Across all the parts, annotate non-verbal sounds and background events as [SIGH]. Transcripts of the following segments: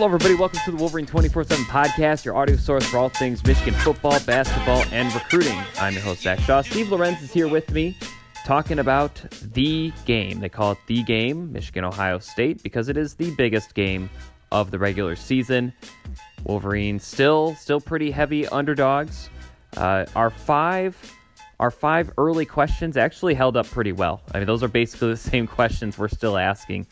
Hello, everybody. Welcome to the Wolverine 24 7 podcast, your audio source for all things Michigan football, basketball, and recruiting. I'm your host, Zach Shaw. Steve Lorenz is here with me talking about the game. They call it the game, Michigan Ohio State, because it is the biggest game of the regular season. Wolverine still still pretty heavy underdogs. Uh, our five our five early questions actually held up pretty well. I mean, those are basically the [LAUGHS] same questions we're still asking.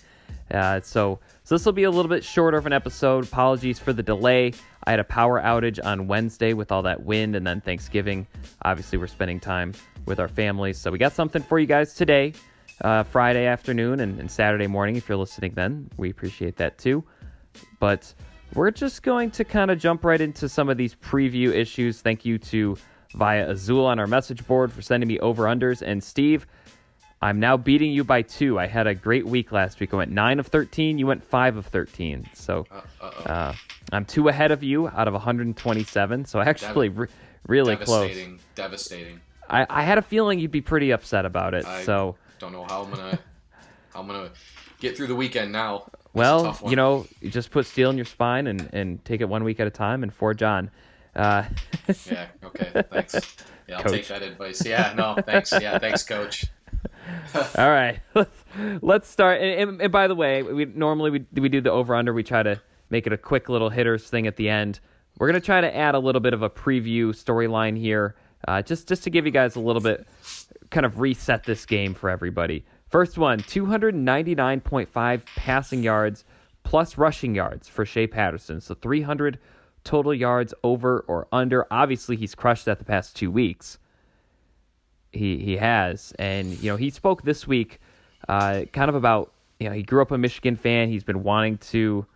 Uh, so so this will be a little bit shorter of an episode. Apologies for the delay. I had a power outage on Wednesday with all that wind, and then Thanksgiving. Obviously, we're spending time with our families, so we got something for you guys today, uh, Friday afternoon and, and Saturday morning. If you're listening, then we appreciate that too. But we're just going to kind of jump right into some of these preview issues. Thank you to Via Azul on our message board for sending me over unders. And Steve, I'm now beating you by two. I had a great week last week. I went nine of 13. You went five of 13. So uh, I'm two ahead of you out of 127. So actually, re- really devastating, close. Devastating. I, I had a feeling you'd be pretty upset about it. I so don't know how I'm gonna how I'm gonna get through the weekend now. That's well, you know, you just put steel in your spine and, and take it one week at a time and forge on. Uh, Yeah. Okay. Thanks. [LAUGHS] Yeah, I'll Coach. take that advice. Yeah. No. Thanks. Yeah. Thanks, Coach. [LAUGHS] All right, [LAUGHS] let's let's start. And, and, and by the way, we normally we we do the over under. We try to make it a quick little hitters thing at the end. We're gonna try to add a little bit of a preview storyline here, uh, just just to give you guys a little bit, kind of reset this game for everybody. First one, 299.5 passing yards plus rushing yards for Shea Patterson. So 300 total yards over or under. Obviously, he's crushed that the past two weeks he he has, and you know he spoke this week, uh, kind of about you know he grew up a Michigan fan. He's been wanting to.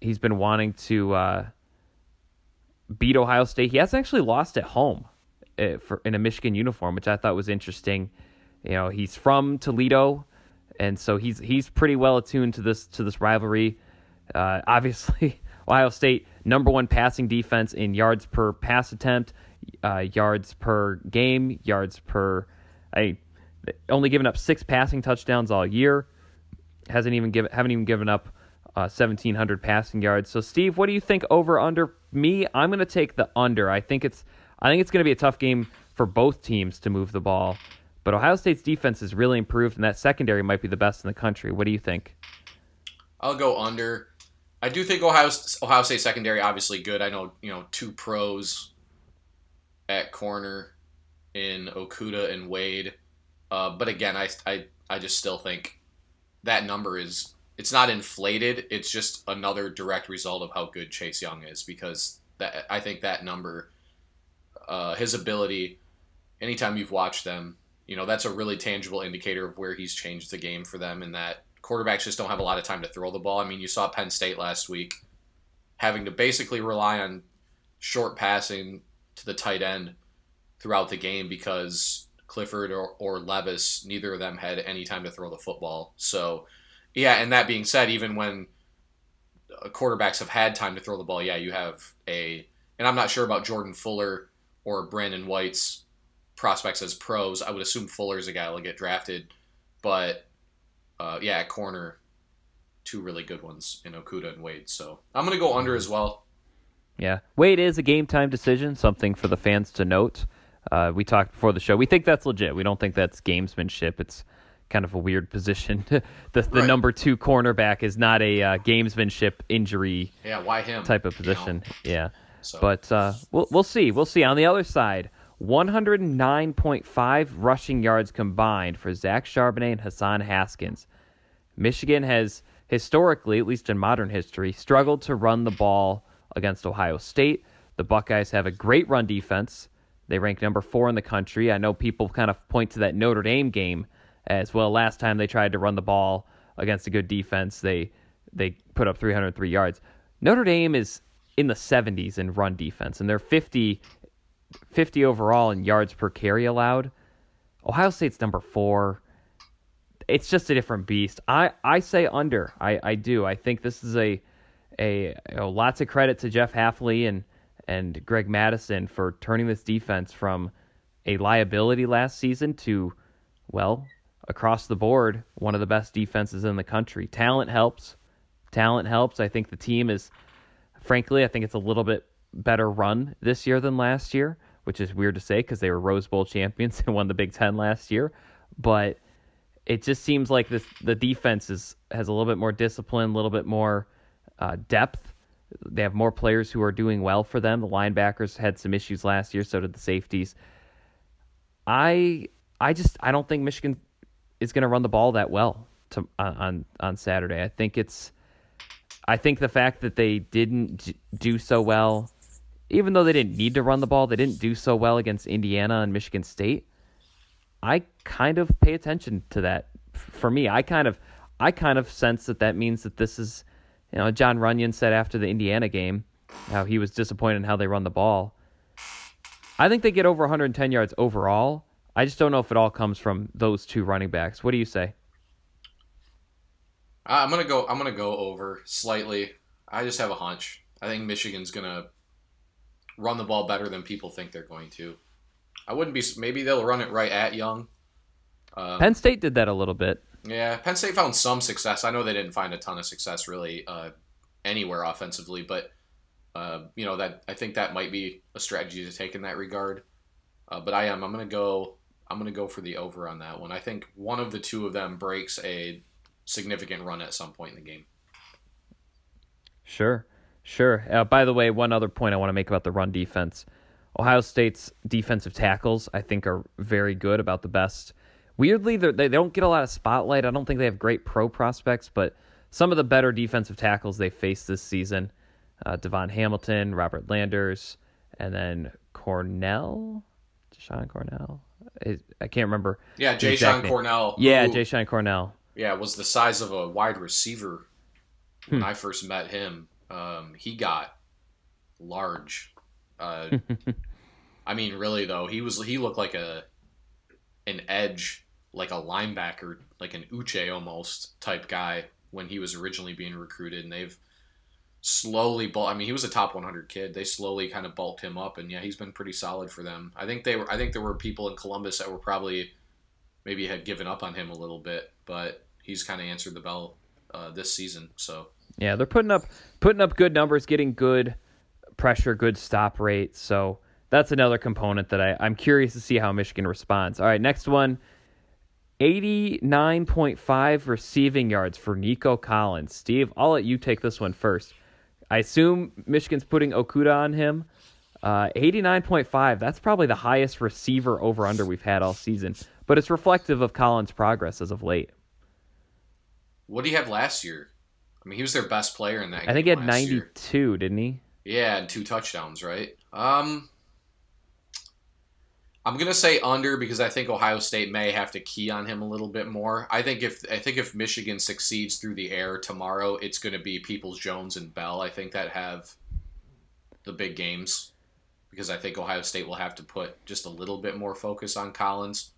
He's been wanting to uh, beat Ohio State. He hasn't actually lost at home uh, for in a Michigan uniform, which I thought was interesting. You know he's from Toledo, and so he's he's pretty well attuned to this to this rivalry. Uh, obviously, [LAUGHS] Ohio State number one passing defense in yards per pass attempt, uh, yards per game, yards per. I only given up six passing touchdowns all year. Hasn't even given haven't even given up uh, 1,700 passing yards. So, Steve, what do you think over under? Me, I'm going to take the under. I think it's I think it's going to be a tough game for both teams to move the ball. But Ohio State's defense has really improved, and that secondary might be the best in the country. What do you think? I'll go under. I do think Ohio Ohio State secondary obviously good. I know you know two pros at corner in Okudah and Wade, uh, but again, I, I I just still think that number is it's not inflated. It's just another direct result of how good Chase Young is because that I think that number, uh, his ability, anytime you've watched them, you know that's a really tangible indicator of where he's changed the game for them and that quarterbacks just don't have a lot of time to throw the ball. I mean, you saw Penn State last week having to basically rely on short passing to the tight end throughout the game because Clifford or, or Levis, neither of them had any time to throw the football. So, yeah, and that being said, even when uh, quarterbacks have had time to throw the ball, yeah, you have a, and I'm not sure about Jordan Fuller or Brandon White's prospects as pros. I would assume Fuller's a guy that'll get drafted, but uh, yeah, corner, two really good ones in Okudah and Wade. So I'm gonna go under as well. Yeah, Wade is a game time decision, something for the fans to note. Uh, we talked before the show. We think that's legit. We don't think that's gamesmanship. It's kind of a weird position. [LAUGHS] the the Right. number two cornerback is not a uh, gamesmanship injury Yeah, why him? type of You know? position. Yeah, So, but uh, we'll we'll see. We'll see. On the other side, 109.5 rushing yards combined for Zach Charbonnet and Hassan Haskins. Michigan has historically, at least in modern history, struggled to run the ball against Ohio State. The Buckeyes have a great run defense. They rank number four in the country. I know people kind of point to that Notre Dame game as well. Last time they tried to run the ball against a good defense, they they put up 303 yards. Notre Dame is in the 70s in run defense, and they're 50, 50 overall in yards per carry allowed. Ohio State's number four it's just a different beast. I, I say under. I, I do. I think this is a a you know, lots of credit to Jeff Hafley and and Greg Mattison for turning this defense from a liability last season to well across the board one of the best defenses in the country. Talent helps. talent helps. I think the team is, frankly, I think it's a little bit better run this year than last year, which is weird to say because they were Rose Bowl champions [LAUGHS] and won the Big Ten last year. But it just seems like this the defense is has a little bit more discipline, a little bit more uh, depth. They have more players who are doing well for them. The linebackers had some issues last year, so did the safeties. I I just I don't think Michigan is going to run the ball that well to, on on Saturday. I think it's I think the fact that they didn't do so well, even though they didn't need to run the ball, they didn't do so well against Indiana and Michigan State. I kind of pay attention to that. For me, I kind of I kind of sense that that means that this is, you know, Jon Runyan said after the Indiana game how he was disappointed in how they run the ball. I think they get over 110 yards overall. I just don't know if it all comes from those two running backs. What do you say? I'm gonna go. I'm gonna go over slightly. I just have a hunch. I think Michigan's gonna run the ball better than people think they're going to. I wouldn't be. Maybe they'll run it right at Young. Um, Penn State did that a little bit. Yeah, Penn State found some success. I know they didn't find a ton of success really uh, anywhere offensively, but uh, you know that I think that might be a strategy to take in that regard. Uh, but I am. I'm gonna go. I'm gonna go for the over on that one. I think one of the two of them breaks a significant run at some point in the game. Sure, sure. Uh, by the way, one other point I want to make about the run defense. Ohio State's defensive tackles, I think, are very good, about the best. Weirdly, they they don't get a lot of spotlight. I don't think they have great pro prospects, but some of the better defensive tackles they faced this season uh, DaVon Hamilton, Robert Landers, and then Cornell, Sean Cornell. I can't remember. Yeah, Jashon Cornell. Yeah, Jashon Cornell. Yeah, was the size of a wide receiver when hmm. I first met him. Um, he got large. Uh, [LAUGHS] I mean, really though, he was he looked like a an edge, like a linebacker, like an Uche almost type guy when he was originally being recruited, and they've slowly bulk. I mean, he was a top 100 kid. They slowly kind of bulked him up, and yeah, he's been pretty solid for them. I think they were. I think there were people in Columbus that were probably maybe had given up on him a little bit, but he's kind of answered the bell uh, this season. So yeah, they're putting up putting up good numbers, getting good pressure, good stop rate. So that's another component that I, I'm curious to see how Michigan responds. All right, next one. 89.5 receiving yards for Nico Collins. Steve, I'll let you take this one first. I assume Michigan's putting Okudah on him. Uh, 89.5, that's probably the highest receiver over under we've had all season, but it's reflective of Collins' progress as of late. What did he have last year? I mean, he was their best player in that. Game. I think he had 92, year. didn't he? Yeah, and two touchdowns, right? Um, I'm gonna say under because I think Ohio State may have to key on him a little bit more. I think if I think if Michigan succeeds through the air tomorrow, it's gonna be Peoples Jones and Bell. I think that have the big games because I think Ohio State will have to put just a little bit more focus on Collins.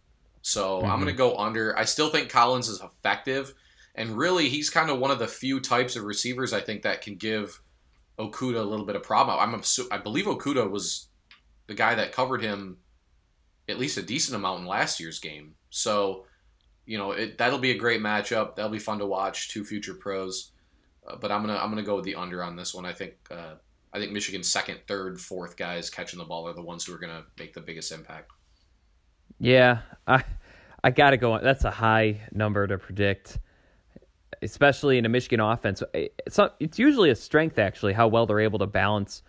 So mm-hmm. I'm gonna go under. I still think Collins is effective, and really he's kind of one of the few types of receivers I think that can give Okudah a little bit of problem. I'm I believe Okudah was the guy that covered him at least a decent amount in last year's game. So, you know, it, that'll be a great matchup. That'll be fun to watch. Two future pros, uh, but I'm gonna I'm gonna go with the under on this one. I think uh, I think Michigan's second, third, fourth guys catching the ball are the ones who are gonna make the biggest impact. Yeah, I I gotta go. That's a high number to predict, especially in a Michigan offense. It's not, it's usually a strength actually how well they're able to balance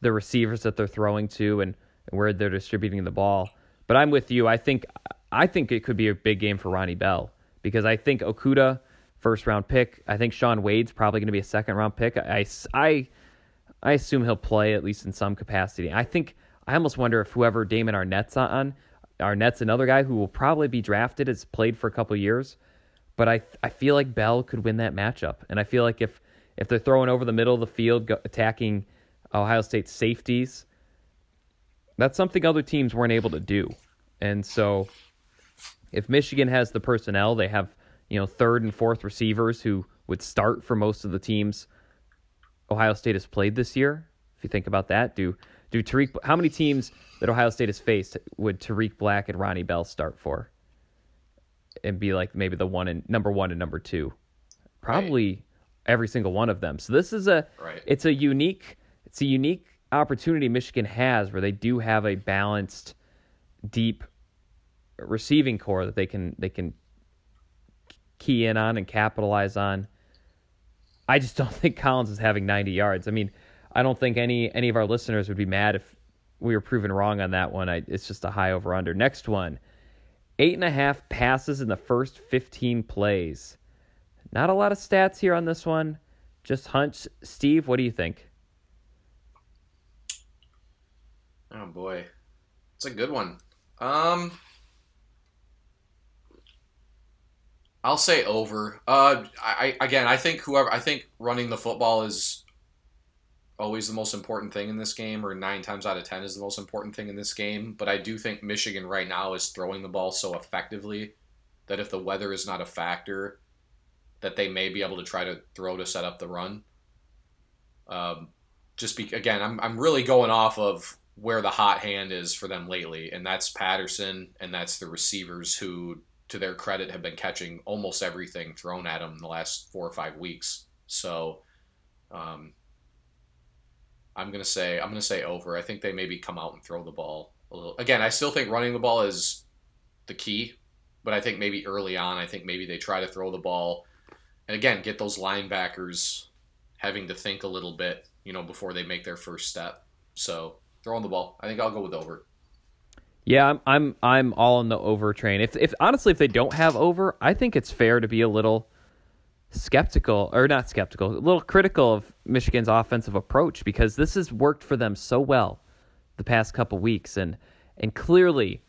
the receivers that they're throwing to and, and where they're distributing the ball. But I'm with you. I think I think it could be a big game for Ronnie Bell because I think Okudah, first round pick. I think Shaun Wade's probably going to be a second round pick. I, I, I assume he'll play at least in some capacity. I think I almost wonder if whoever Damon Arnette's on, Arnette's another guy who will probably be drafted, has played for a couple years. But I I feel like Bell could win that matchup, and I feel like if if they're throwing over the middle of the field, attacking Ohio State safeties, that's something other teams weren't able to do. And so if Michigan has the personnel, they have, you know, third and fourth receivers who would start for most of the teams Ohio State has played this year. If you think about that, do do Tarik how many teams that Ohio State has faced would Tarik Black and Ronnie Bell start for? And be like maybe the one and number one and number two. Probably every single one of them. So this is a Right. it's a unique it's a unique opportunity Michigan has where they do have a balanced, deep receiving corps that they can they can key in on and capitalize on. I just [LAUGHS] don't think Collins is having 90 yards. I mean, I don't think any any of our listeners would be mad if we were proven wrong on that one. I, it's just a high over under. Next one, eight and a half passes in the first 15 plays. Not a lot of stats here on this one. Just hunch. Steve, what do you think? Oh boy, it's a good one. Um, I'll say over. Uh, I again, I think whoever I think running the football is always the most important thing in this game, or nine times out of ten is the most important thing in this game. But I do think Michigan right now is throwing the ball so effectively that if the weather is not a factor, that they may be able to try to throw to set up the run. Um, just be again, I'm I'm really going off of where the hot hand is for them lately, and that's Patterson and that's the receivers who, to their credit, have been catching almost everything thrown at them in the last four or five weeks. So, um, I'm gonna say I'm gonna say over. I think they maybe come out and throw the ball a little. Again, I still think running the ball is the key, but I think maybe early on, I think maybe they try to throw the ball, and again, get those linebackers having to think a little bit, you know, before they make their first step. So throwing the ball, I think I'll go with over. Yeah, I'm I'm I'm all on the over train. If if honestly if they don't have over, I think it's fair to be a little skeptical or not skeptical, a little critical of Michigan's offensive approach because this has worked for them so well the past couple weeks and and clearly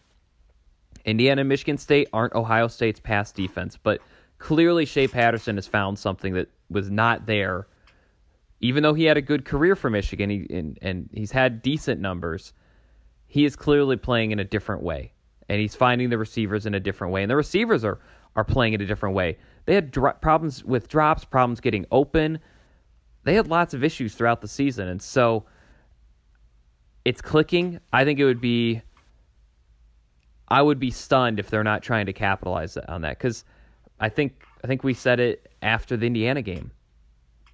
Indiana and Michigan State aren't Ohio State's pass defense, but clearly Shea Patterson has found something that was not there even though he had a good career for Michigan he, and, and he's had decent numbers, he is clearly playing in a different way. And he's finding the receivers in a different way. And the receivers are, are playing in a different way. They had dro- problems with drops, problems getting open. They had lots of issues throughout the season. And so it's clicking. I think it would be. I would be stunned if they're not trying to capitalize on that because I think I think we said it after the Indiana game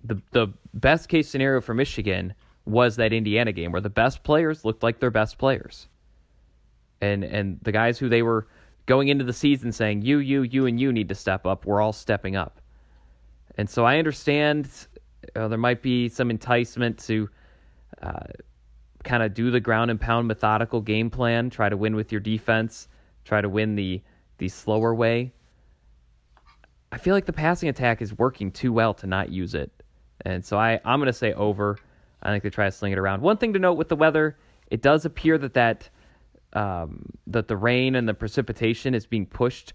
the the best case scenario for Michigan was that Indiana game where the best players looked like their best players. And and the guys who they were going into the season saying you you you and you need to step up, we're all stepping up. And so I understand uh, there might be some enticement to uh, kind of do the ground and pound methodical game plan, try to win with your defense, try to win the the slower way. I feel like the passing attack is working too well to not use it. And so I, I'm going to say over. I think they try to sling it around. One thing to note with the weather, it does appear that that um, that the rain and the precipitation is being pushed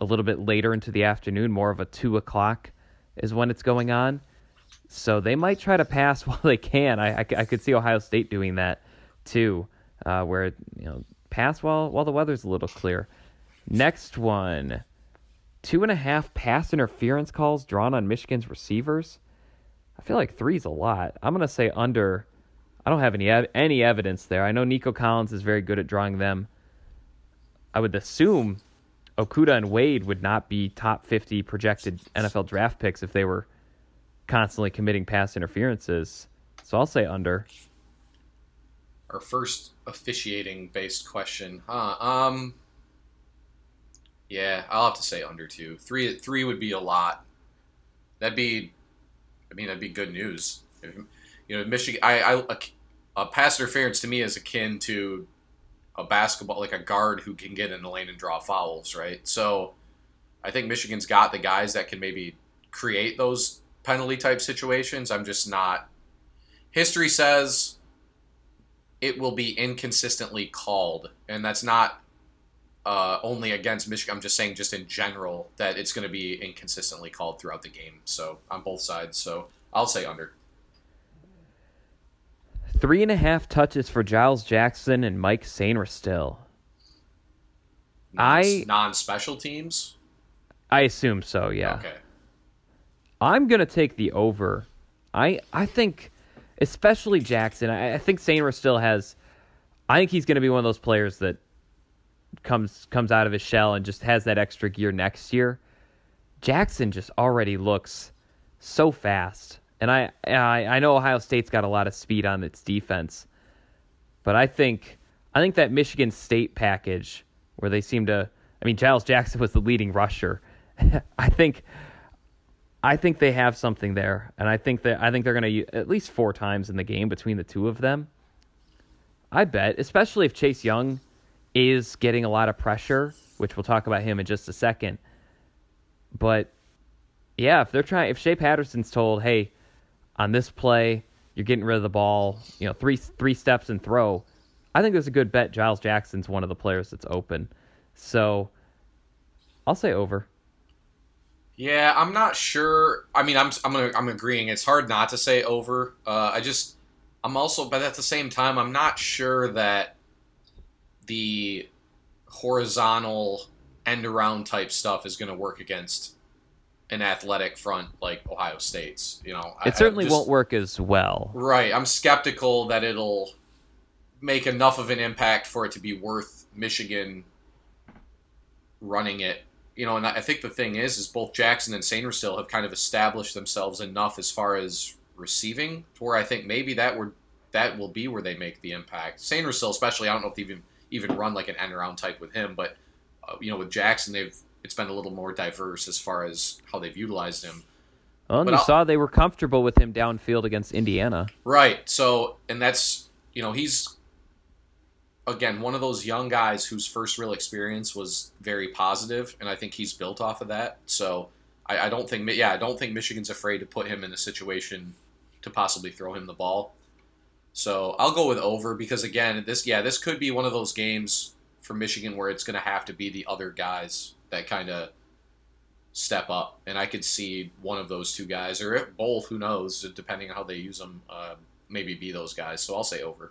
a little bit later into the afternoon. More of a two o'clock is when it's going on. So they might try to pass [LAUGHS] while they can. I, I, I could see Ohio State doing that too, uh, where you know pass while while the weather's a little clear. Next one, two and a half pass interference calls drawn on Michigan's receivers. I feel like three's a lot. I'm gonna say under. I don't have any any evidence there. I know Nico Collins is very good at drawing them. I would assume Okudah and Wade would not be top 50 projected NFL draft picks if they were constantly committing pass interferences. So I'll say under. Our first officiating based question, huh? Um, yeah, I'll have to say under two. Three three would be a lot. That'd be, I mean, that'd be good news. If, you know, Michigan. I, I a, a pass interference to me is akin to a basketball, like a guard who can get in the lane and draw fouls, right? So, I think Michigan's got the guys that can maybe create those penalty type situations. I'm just not. History says it will be inconsistently called, and that's not uh, only against Michigan. I'm just saying, just in general, that it's going to be inconsistently called throughout the game. So on both sides. So I'll say under. Three and a half touches for Giles Jackson and Mike Sainristil. I- non special teams. I assume so, yeah. Okay. I'm gonna take the over. I I think, especially Jackson. I, I think Sainristil has. I think he's gonna be one of those players that comes comes out of his shell and just has that extra gear next year. Jackson just already looks so fast. And I, I I know Ohio State's got a lot of speed on its defense, but I think I think that Michigan State package where they seem to I mean Giles Jackson was the leading rusher. [LAUGHS] I think I think they have something there, and I think that I think they're going to at least four times in the game between the two of them. I bet, especially if Chase Young is getting a lot of pressure, which we'll talk about him in just a second. But yeah, if they're trying, if Shea Patterson's told, hey, on this play, you're getting rid of the ball, you know, three three steps and throw. I think there's a good bet. Giles Jackson's one of the players that's open, so I'll say over. Yeah, I'm not sure. I mean, I'm I'm gonna, I'm agreeing. It's hard not to say over. Uh, I just I'm also, but at the same time, I'm not sure that the horizontal end around type stuff is going to work against an athletic front like Ohio State's. You know, it certainly just, won't work as well. Right. I'm skeptical that it'll make enough of an impact for it to be worth Michigan running it. You know, and I think the thing is, is both Jackson and Sainristil have kind of established themselves enough as far as receiving to where I think maybe that would that will be where they make the impact. Sainristil, especially, I don't know if they even even run like an end around type with him, but uh, you know, with Jackson, they've it's been a little more diverse as far as how they've utilized him. Well, and but you I'll, saw they were comfortable with him downfield against Indiana. Right. So, and that's you know he's again one of those young guys whose first real experience was very positive, and I think he's built off of that. So, I, I don't think yeah I don't think Michigan's afraid to put him in a situation to possibly throw him the ball. So I'll go with over because again, this yeah this could be one of those games for Michigan where it's going to have to be the other guys that kind of step up, and I could see one of those two guys or both, who knows, depending on how they use them, uh, maybe be those guys. So I'll say over.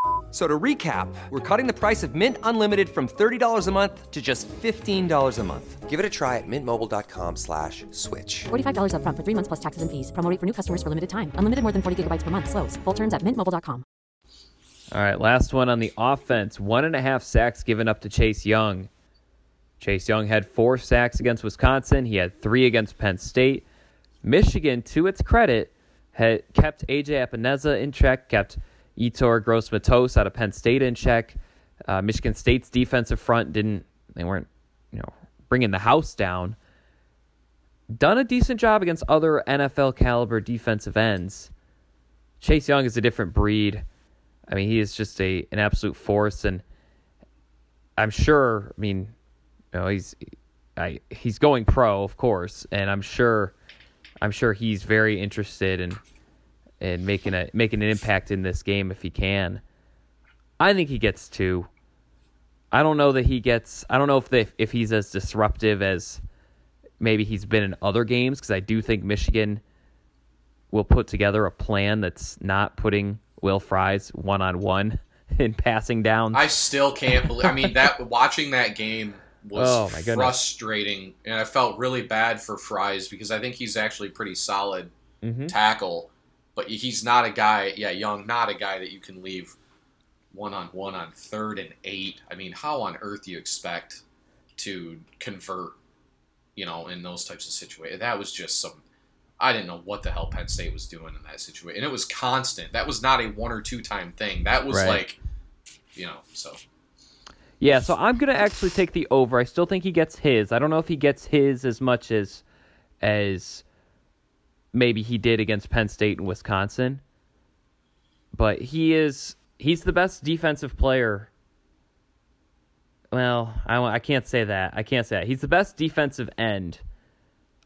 So to recap, we're cutting the price of Mint Unlimited from $30 a month to just $15 a month. Give it a try at mintmobile.com slash switch. $45 up front for three months plus taxes and fees. Promoting for new customers for limited time. Unlimited more than 40 gigabytes per month. Slows. Full terms at mintmobile.com. All right, last one on the offense. One and a half sacks given up to Chase Young. Chase Young had four sacks against Wisconsin. He had three against Penn State. Michigan, to its credit, had kept AJ Epenesa in check, kept – Yetur Gross Matos out of Penn State in check. Uh, Michigan State's defensive front didn't, they weren't, you know, bringing the house down. Done a decent job against other NFL caliber defensive ends. Chase Young is a different breed. I mean, he is just a an absolute force, and I'm sure. I mean, you know, he's I, he's going pro, of course, and I'm sure I'm sure he's very interested in and making a making an impact in this game if he can. I think he gets two. I don't know that he gets. I don't know if they, if he's as disruptive as maybe he's been in other games because I do think Michigan will put together a plan that's not putting Will Fries one on one in passing down. I still can't believe. I mean that watching that game was oh, frustrating, and I felt really bad for Fries because I think he's actually pretty solid mm-hmm. tackle but he's not a guy. Yeah, Young, not a guy that you can leave one on one on third and eight. I mean, how on earth do you expect to convert? You know, in those types of situations, that was just some. I didn't know what the hell Penn State was doing in that situation, and it was constant. That was not a one or two time thing. That was right. like, you know, so. Yeah, so I'm gonna actually take the over. I still think he gets his. I don't know if he gets his as much as as maybe he did against Penn State and Wisconsin. But he is he's the best defensive player. Well, I, I can't say that. I can't say that. He's the best defensive end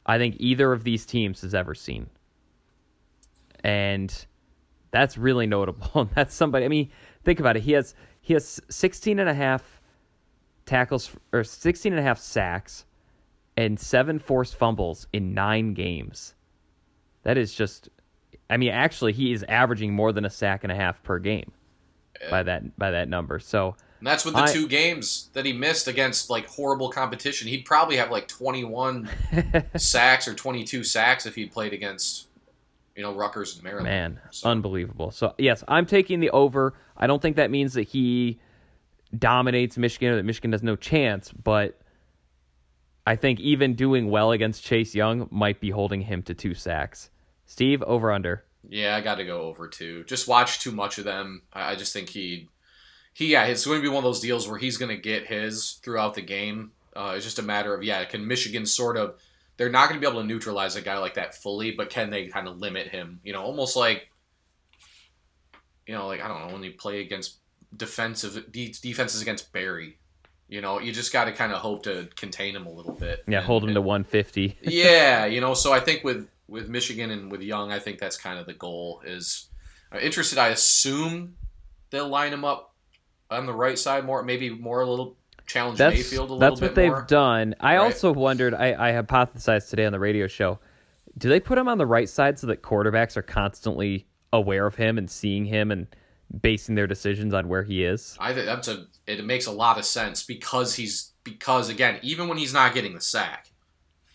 I think either of these teams has ever seen. And that's really notable. [LAUGHS] that's somebody I mean, think about it. He has he has 16 and a half tackles or 16 and a half sacks and seven forced fumbles in 9 games. That is just. I mean, actually, he is averaging more than a sack and a half per game by that by that number. So And that's with the I- two games that he missed against like horrible competition. He'd probably have like 21 [LAUGHS] sacks or 22 sacks if he'd played against, you know, Rutgers and Maryland. Man, So- unbelievable. So yes, I'm taking the over. I don't think that means that he dominates Michigan or that Michigan has no chance, but I think even doing well against Chase Young might be holding him to two sacks. Steve, over under. Yeah, I got to go over too. Just watch too much of them. I I just think he, he yeah, it's going to be one of those deals where he's going to get his throughout the game. Uh, it's just a matter of yeah, can Michigan sort of? They're not going to be able to neutralize a guy like that fully, but can they kind of limit him? You know, almost like, you know, like I don't know when you play against defensive de- defenses against Barry. You know, you just got to kind of hope to contain him a little bit. Yeah, And- hold him and- to 150. yeah, you know, so I think with with Michigan and with Young, I think that's kind of the goal. Is I'm interested. I assume they'll line him up on the right side more, maybe more a little challenge That's Mayfield a little that's what they've more. done. I Right. also wondered. I, I hypothesized today on the radio show. Do they put him on the right side so that quarterbacks are constantly aware of him and seeing him and basing their decisions on where he is? I think that's a it makes a lot of sense because he's because again, even when he's not getting the sack,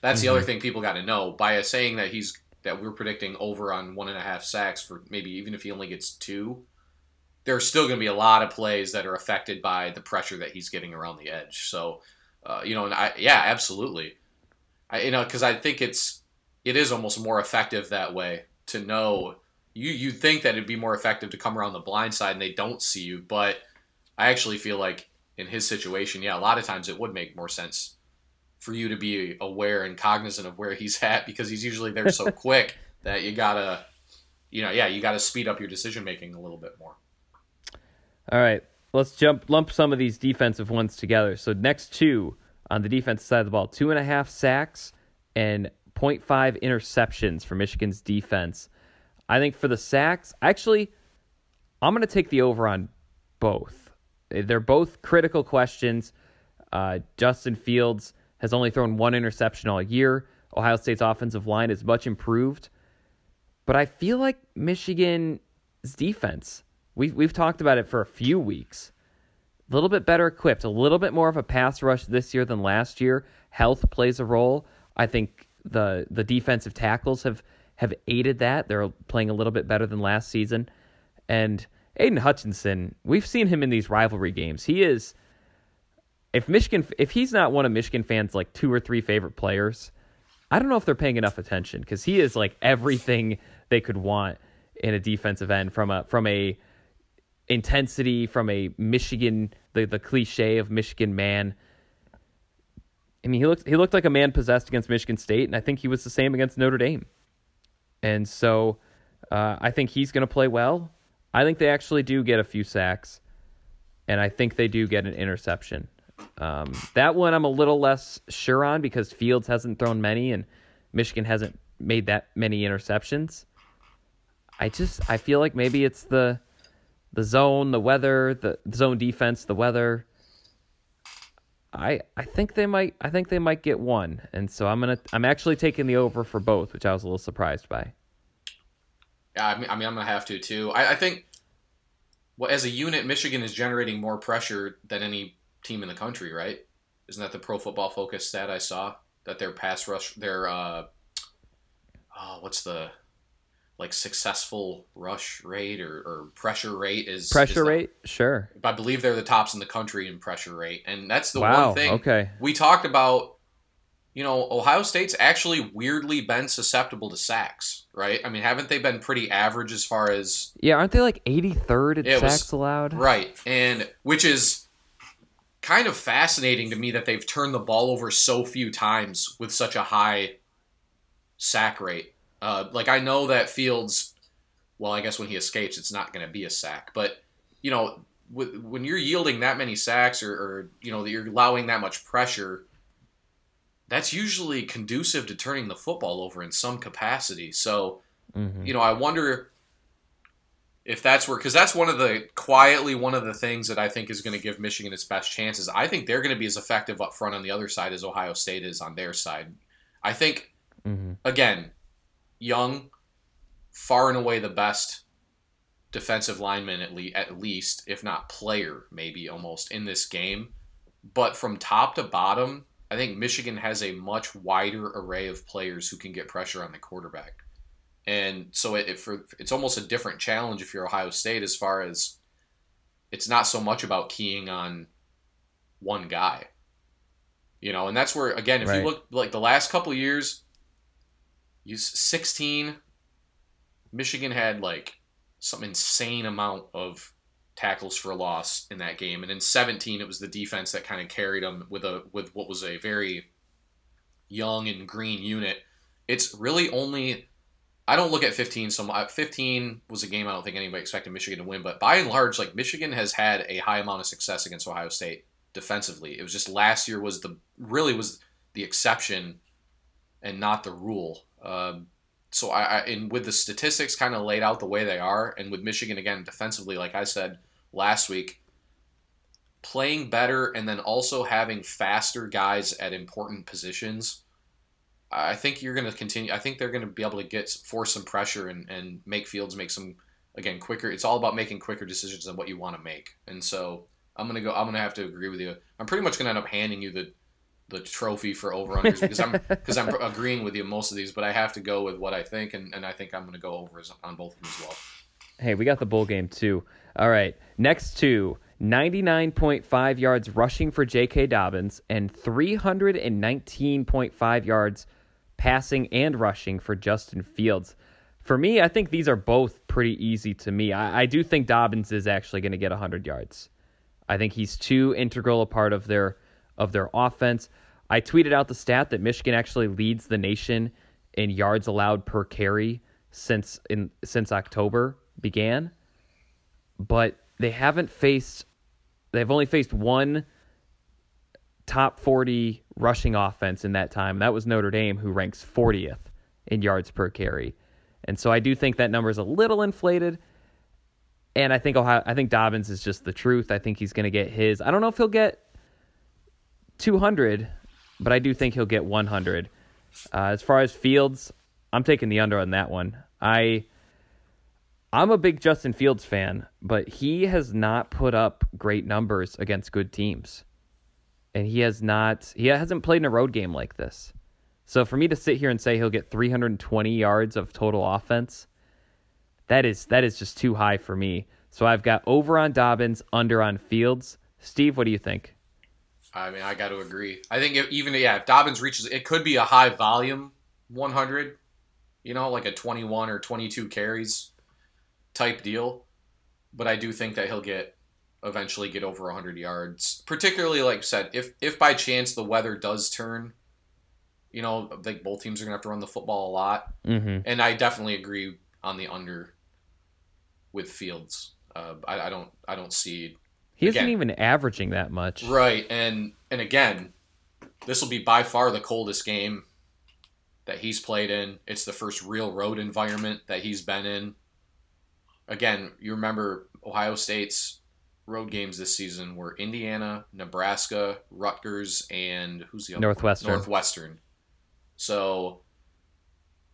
that's the Mm-hmm. other thing people got to know. By saying that he's that we're predicting over on one and a half sacks for maybe even if he only gets two, there's still going to be a lot of plays that are affected by the pressure that he's getting around the edge. So, uh, you know, and I yeah, absolutely, I you know because I think it's it is almost more effective that way to know you you'd think that it'd be more effective to come around the blind side and they don't see you, but I actually feel like in his situation, yeah, a lot of times it would make more sense for you to be aware and cognizant of where he's at because he's usually there so [LAUGHS] quick that you gotta, you know, yeah, you gotta speed up your decision making a little bit more. All right, let's jump lump some of these defensive ones together. So next two on the defensive side of the ball, two and a half sacks and 0.5 interceptions for Michigan's defense. I think for the sacks, actually, I'm going to take the over on both. They're both critical questions. Uh, Justin Fields has only thrown one interception all year. Ohio State's offensive line is much improved. But I feel like Michigan's defense, we've, we've talked about it for a few weeks, a little bit better equipped, a little bit more of a pass rush this year than last year. Health plays a role. I think the the defensive tackles have, have aided that. They're playing a little bit better than last season. And Aidan Hutchinson, we've seen him in these rivalry games. He is if Michigan if he's not one of Michigan fans like two or three favorite players, I don't know if they're paying enough attention because he is like everything they could want in a defensive end from a from a intensity from a Michigan the the cliche of Michigan man. I mean, he looked he looked like a man possessed against Michigan State, and I think he was the same against Notre Dame. And so, uh, I think he's going to play well. I think they actually do get a few sacks, and I think they do get an interception. Um, that one I'm a little less sure on because Fields hasn't thrown many, and Michigan hasn't made that many interceptions. I just I feel like maybe it's the the zone, the weather, the zone defense, the weather. I I think they might I think they might get one, and so I'm gonna I'm actually taking the over for both, which I was a little surprised by. Yeah, I mean, I mean I'm gonna have to too. I, I think, well, as a unit, Michigan is generating more pressure than any team in the country, right? Isn't that the Pro Football Focus stat I saw that their pass rush, their uh, oh, what's the like successful rush rate or, or pressure rate is Pressure is the- rate, sure. I believe they're the tops in the country in pressure rate, and that's the Wow, one thing. okay. we talked about. You know, Ohio State's actually weirdly been susceptible to sacks, right? I mean, haven't they been pretty average as far as Yeah, aren't they like 83rd in Yeah, it was- sacks allowed? right? And which is kind of fascinating to me that they've turned the ball over so few times with such a high sack rate. Uh, like I know that Fields, well, I guess when he escapes, it's not going to be a sack, but you know, with, when you're yielding that many sacks or, or you know that you're allowing that much pressure, that's usually conducive to turning the football over in some capacity. So, Mhm. you know, I wonder if that's where because that's one of the quietly one of the things that I think is going to give Michigan its best chances. I think they're going to be as effective up front on the other side as Ohio State is on their side. I think Mhm. again, young, far and away the best defensive lineman at, le- at least, if not player, maybe almost in this game. But from top to bottom, I think Michigan has a much wider array of players who can get pressure on the quarterback. And so it, it for, it's almost a different challenge if you're Ohio State as far as it's not so much about keying on one guy. You know, and that's where again, if Right. you look like the last couple of years, you 16 Michigan had like some insane amount of tackles for loss in that game, and in 17 it was the defense that kind of carried them with a with what was a very young and green unit. It's really only I don't look at 15 so much. 15 was a game I don't think anybody expected Michigan to win, but by and large, like Michigan has had a high amount of success against Ohio State defensively. It was just last year was the really was the exception and not the rule. Um, so I, I and with the statistics kind of laid out the way they are, and with Michigan again defensively, like I said last week, playing better and then also having faster guys at important positions. I think you're going to continue. I think they're going to be able to get force some pressure and, and make Fields make some again quicker. It's all about making quicker decisions than what you want to make. And so I'm gonna go. I'm gonna have to agree with you. I'm pretty much gonna end up handing you the the trophy for over unders because I'm [LAUGHS] because I'm agreeing with you most of these, but I have to go with what I think, and, and I think I'm gonna go over on both of them as well. Hey, we got the bowl game too. All right. Next two 99.5 yards rushing for J.K. Dobbins and 319.5 yards passing and rushing for Justin Fields. For me, I think these are both pretty easy to me. I, I do think Dobbins is actually going to get 100 yards. I think he's too integral a part of their of their offense. I tweeted out the stat that Michigan actually leads the nation in yards allowed per carry since in since October began. But they haven't faced they've only faced one top 40 rushing offense in that time. That was Notre Dame who ranks 40th in yards per carry. And so I do think that number is a little inflated. And I think Ohio, I think Dobbins is just the truth. I think he's going to get his. I don't know if he'll get 200, but I do think he'll get 100. Uh, as far as Fields, I'm taking the under on that one. I I'm a big Justin Fields fan, but he has not put up great numbers against good teams. And he has not he hasn't played in a road game like this. So for me to sit here and say he'll get 320 yards of total offense, that is that is just too high for me. So I've got over on Dobbins, under on Fields. Steve, what do you think? I mean, I got to agree. I think if, even yeah, if Dobbins reaches, it could be a high volume 100. You know, like a 21 or 22 carries type deal. But I do think that he'll get eventually get over 100 yards. Particularly, like I said, if if by chance the weather does turn, you know, I think both teams are gonna have to run the football a lot. Mm-hmm. And I definitely agree on the under with Fields. Uh, I, I don't I don't see He isn't Again. even averaging that much. Right, and and again, this will be by far the coldest game that he's played in. It's the first real road environment that he's been in. Again, you remember Ohio State's road games this season were Indiana, Nebraska, Rutgers, and who's the other one? Northwestern. Northwestern. So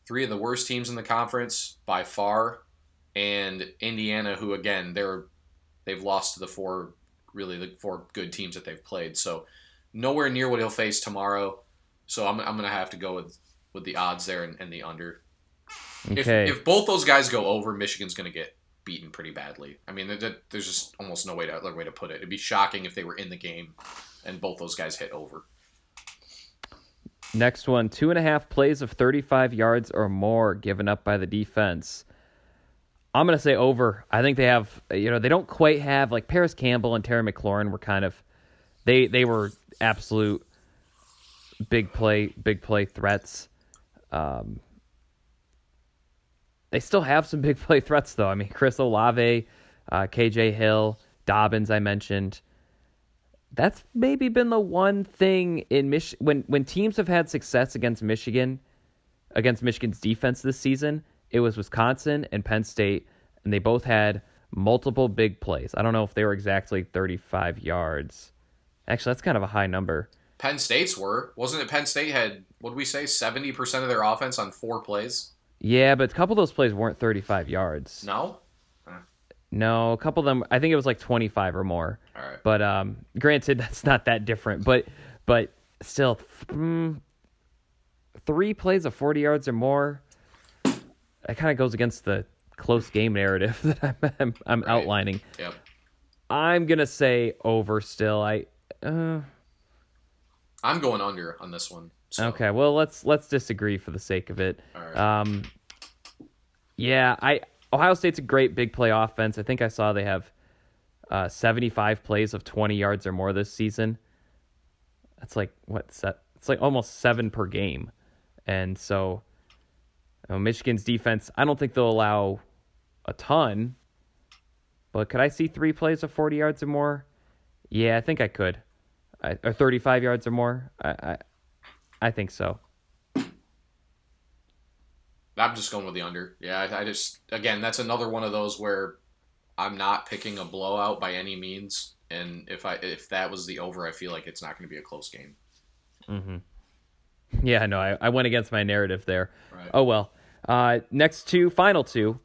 three of the worst teams in the conference by far, and Indiana, who again they're they've lost to the four really the four good teams that they've played. So nowhere near what he'll face tomorrow. So I'm, I'm gonna have to go with with the odds there and, and the under. Okay. If if both those guys go over, Michigan's gonna get beaten pretty badly. I mean, there- there- there's just almost no way to, other way to put it. It'd be shocking if they were in the game and both those guys hit over. Next one, two and a half plays of 35 yards or more given up by the defense. I'm going to say over. I think they have, you know, they don't quite have, like Parris Campbell and Terry McLaurin were kind of, they, they were absolute big play, big play threats. Um, they still have some big play threats, though. I mean, Chris Olave, uh, KJ Hill, Dobbins, I mentioned that's maybe been the one thing in Mich- when when teams have had success against Michigan, against Michigan's defense this season, it was Wisconsin and Penn State, and they both had multiple big plays. I don't know if they were exactly 35 yards. Actually, that's kind of a high number. Penn State's were wasn't it? Penn State had what did we say? Seventy percent of their offense on four plays. Yeah, but a couple of those plays weren't 35 yards. No, No, a couple of them. I think it was like 25 or more. All right. But um, granted, [LAUGHS] that's not that different. But but still, mm, three plays of 40 yards or more. That kind of goes against the close game narrative [LAUGHS] that I'm I'm, I'm Right. outlining. Yep. I'm gonna say over. Still, I. Uh, I'm going under on this one. So. Okay, well let's let's disagree for the sake of it. Right. Um, yeah, I Ohio State's a great big play offense. I think I saw they have uh, 75 plays of 20 yards or more this season. That's like what set? It's like almost seven per game, and so you know, Michigan's defense. I don't think they'll allow a ton, but could I see three plays of 40 yards or more? Yeah, I think I could. I, or 35 yards or more. I, I I think so. I'm just going with the under. Yeah, I, I just again that's another one of those where I'm not picking a blowout by any means, and if I if that was the over, I feel like it's not going to be a close game. Mhm. Yeah, no, I, I went against my narrative there. Right. Oh well. Uh, next two, final two,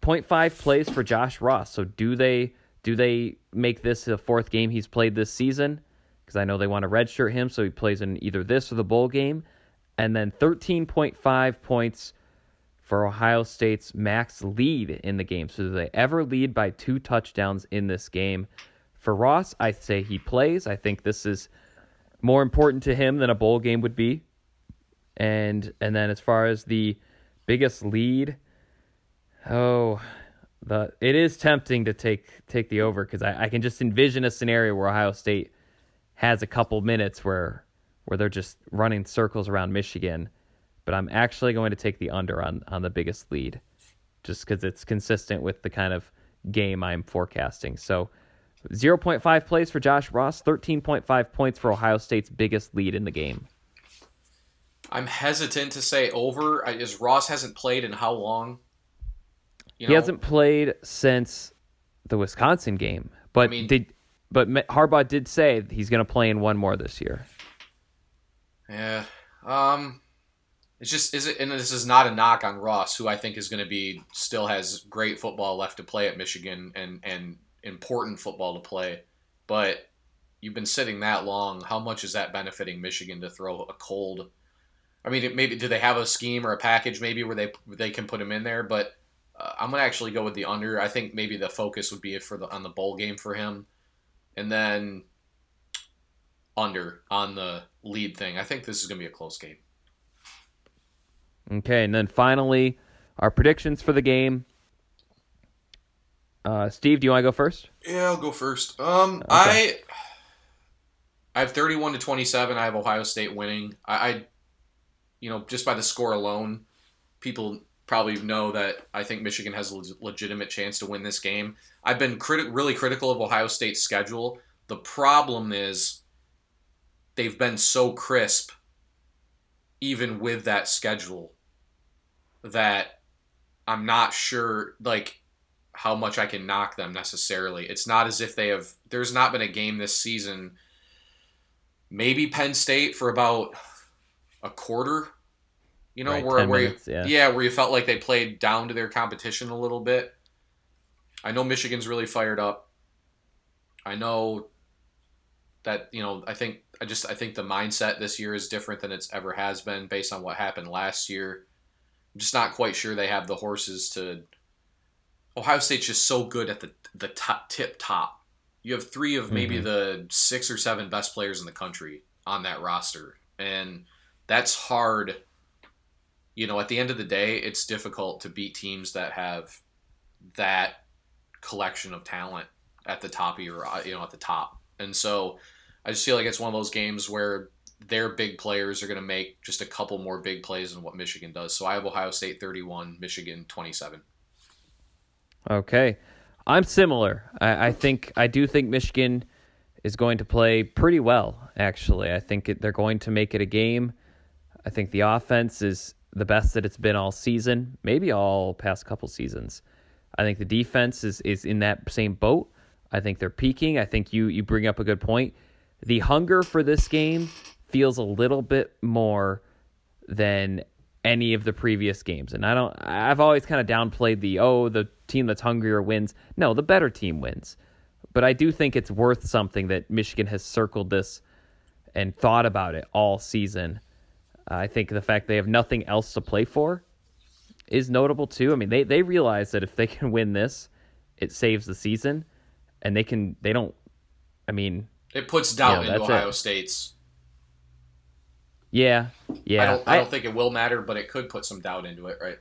0.5 plays for Josh Ross. So do they do they make this the fourth game he's played this season? Because I know they want to redshirt him, so he plays in either this or the bowl game. And then 13.5 points for Ohio State's max lead in the game. So do they ever lead by two touchdowns in this game? For Ross, I say he plays. I think this is more important to him than a bowl game would be. And and then as far as the biggest lead, oh, the it is tempting to take take the over because I, I can just envision a scenario where Ohio State has a couple minutes where where they're just running circles around Michigan. But I'm actually going to take the under on on the biggest lead, just because it's consistent with the kind of game I'm forecasting. So. 0.5 plays for Josh Ross, 13.5 points for Ohio State's biggest lead in the game. I'm hesitant to say over. I, as Ross hasn't played in how long? You he hasn't played since the Wisconsin game, but mean- did but Harbaugh did say he's going to play in one more this year. Yeah. Um. It's just is it, and this is not a knock on Ross, who I think is going to be still has great football left to play at Michigan and and important football to play, but you've been sitting that long. How much is that benefiting Michigan to throw a cold? I mean, maybe do they have a scheme or a package maybe where they they can put him in there? But uh, I'm gonna actually go with the under. I think maybe the focus would be for the on the bowl game for him, and then under on the lead thing. I think this is gonna be a close game. Okay, and then finally, our predictions for the game. Uh, Steve, do you want to go first? Yeah, I'll go first. Um, I I have thirty-one to twenty-seven. I have Ohio State winning. I, I, you know, just by the score alone, people probably know that I think Michigan has a legitimate chance to win this game. I've been criti- really critical of Ohio State's schedule. The problem is they've been so crisp, even with that schedule, that I'm not sure like how much I can knock them necessarily. It's not as if they have. There's not been a game this season. Maybe Penn State for about a quarter. You know Right, where 10 where you- minutes, yeah. where you felt like they played down to their competition a little bit. I know Michigan's really fired up. I know that you know I think I just I think the mindset this year is different than it's ever has been based on what happened last year. I'm just not quite sure they have the horses to Ohio State's just so good at the the top, tip top. You have three of maybe mm-hmm. the six or seven best players in the country on that roster, and that's hard. You know, at the end of the day, it's difficult to beat teams that have that collection of talent at the top of your, you know, at the top. And so, I just feel like it's one of those games where their big players are going to make just a couple more big plays than what Michigan does. So I have Ohio State 31, Michigan 27. Okay. I'm similar. I, I think I do think Michigan is going to play pretty well, actually. I think it, they're going to make it a game. I think the offense is the best that it's been all season, maybe all past couple seasons. I think the defense is, is in that same boat. I think they're peaking. I think you, you bring up a good point. The hunger for this game feels a little bit more than any of the previous games. And I don't I've always kind of downplayed the oh the team that's hungrier wins. No, the better team wins. But I do think it's worth something that Michigan has circled this and thought about it all season. Uh, I think the fact they have nothing else to play for is notable too. I mean, they they realize that if they [LAUGHS] can win this, it saves the season, and they can they don't. I mean, it puts doubt Yeah, into Ohio it. State's. yeah, yeah. I don't. I, don't think it will matter, but it could put some doubt into it, right?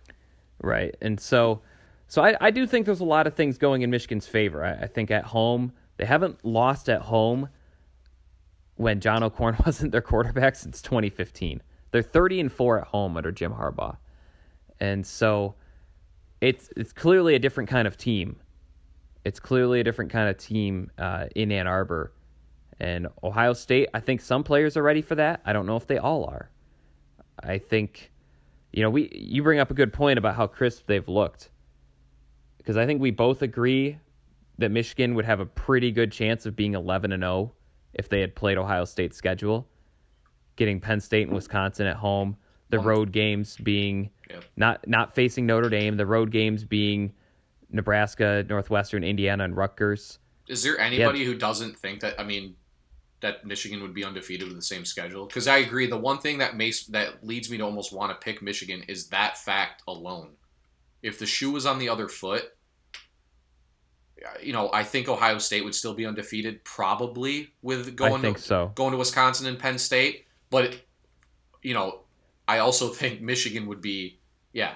Right. And so so I, I do think there's a lot of things going in Michigan's favor. I, I think at home, they haven't lost at home when John O'Korn [LAUGHS] wasn't their quarterback since 2015. They're 30 and 4 at home under Jim Harbaugh. And so it's it's clearly a different kind of team. It's clearly a different kind of team uh, in Ann Arbor. And Ohio State, I think some players are ready for that. I don't know if they all are. I think you know, we you bring up a good point about how crisp they've looked. Because I think we both agree that Michigan would have a pretty good chance of being 11 and 0 if they had played Ohio State's schedule, getting Penn State and Wisconsin at home, the road games being Yep. not not facing Notre Dame, the road games being Nebraska, Northwestern, Indiana, and Rutgers. Is there anybody who doesn't think that? I mean, that Michigan would be undefeated with the same schedule? Because I agree. The one thing that makes that leads me to almost want to pick Michigan is that fact alone. If the shoe was on the other foot, you know, I think Ohio State would still be undefeated, probably with going to, so. going to Wisconsin and Penn State. But you know, I also [LAUGHS] think Michigan would be. Yeah,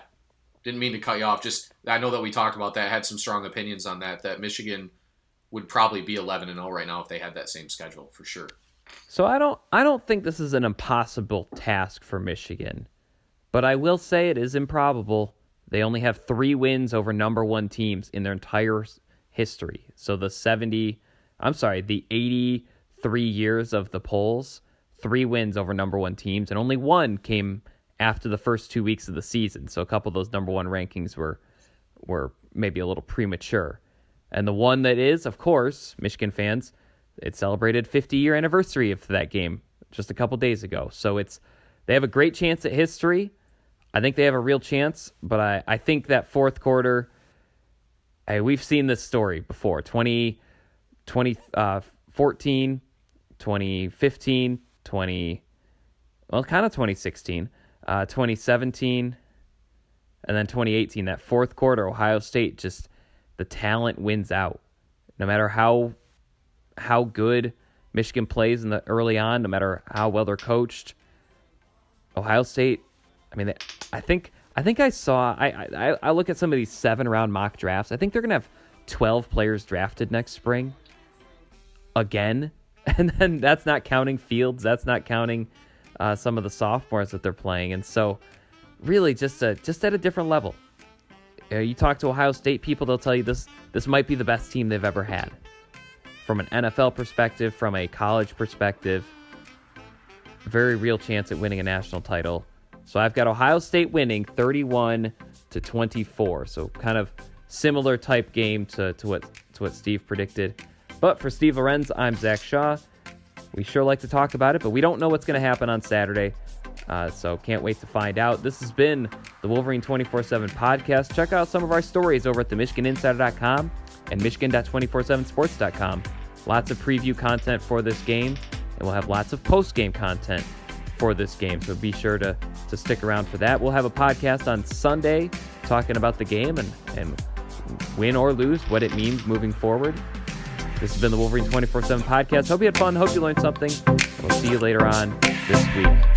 didn't mean to cut you off. Just I know that we talked about that. Had some strong opinions on that. That Michigan would probably be 11 and 0 right now if they had that same schedule for sure. So I don't I don't think this is an impossible task for Michigan. But I will say it is improbable. They only have 3 wins over number 1 teams in their entire history. So the 70 I'm sorry, the 83 years of the polls, 3 wins over number 1 teams and only one came after the first 2 weeks of the season. So a couple of those number 1 rankings were were maybe a little premature. And the one that is, of course, Michigan fans, it celebrated 50 year anniversary of that game just a couple days ago. So it's they have a great chance at history. I think they have a real chance, but I, I think that fourth quarter, I, we've seen this story before 20, 20, uh, 2015, 20, well, kind of 2016, uh, 2017, and then 2018. That fourth quarter, Ohio State just the talent wins out. No matter how how good Michigan plays in the early on, no matter how well they're coached, Ohio State. I mean, I think I think I saw. I, I I look at some of these seven round mock drafts. I think they're gonna have twelve players drafted next spring. Again, [LAUGHS] and then that's not counting Fields. That's not counting uh, some of the sophomores that they're playing. And so, really, just a, just at a different level. Uh, you talk to Ohio State people, they'll tell you this this might be the best team they've ever had. From an NFL perspective, from a college perspective, very real chance at winning a national title. So I've got Ohio State winning 31 to 24. So kind of similar type game to, to what to what Steve predicted. But for Steve Lorenz, I'm Zach Shaw. We sure like to talk about it, but we don't know what's going to happen on Saturday. Uh, so can't wait to find out. This has been the Wolverine 24 7 podcast. Check out some of our stories over at the MichiganInsider.com and Michigan.247sports.com. Lots of preview content for this game, and we'll have lots of post game content for this game. So be sure to, to stick around for that. We'll have a podcast on Sunday talking about the game and, and win or lose, what it means moving forward. This has been the Wolverine 24 7 podcast. Hope you had fun. Hope you learned something. We'll see you later on this week.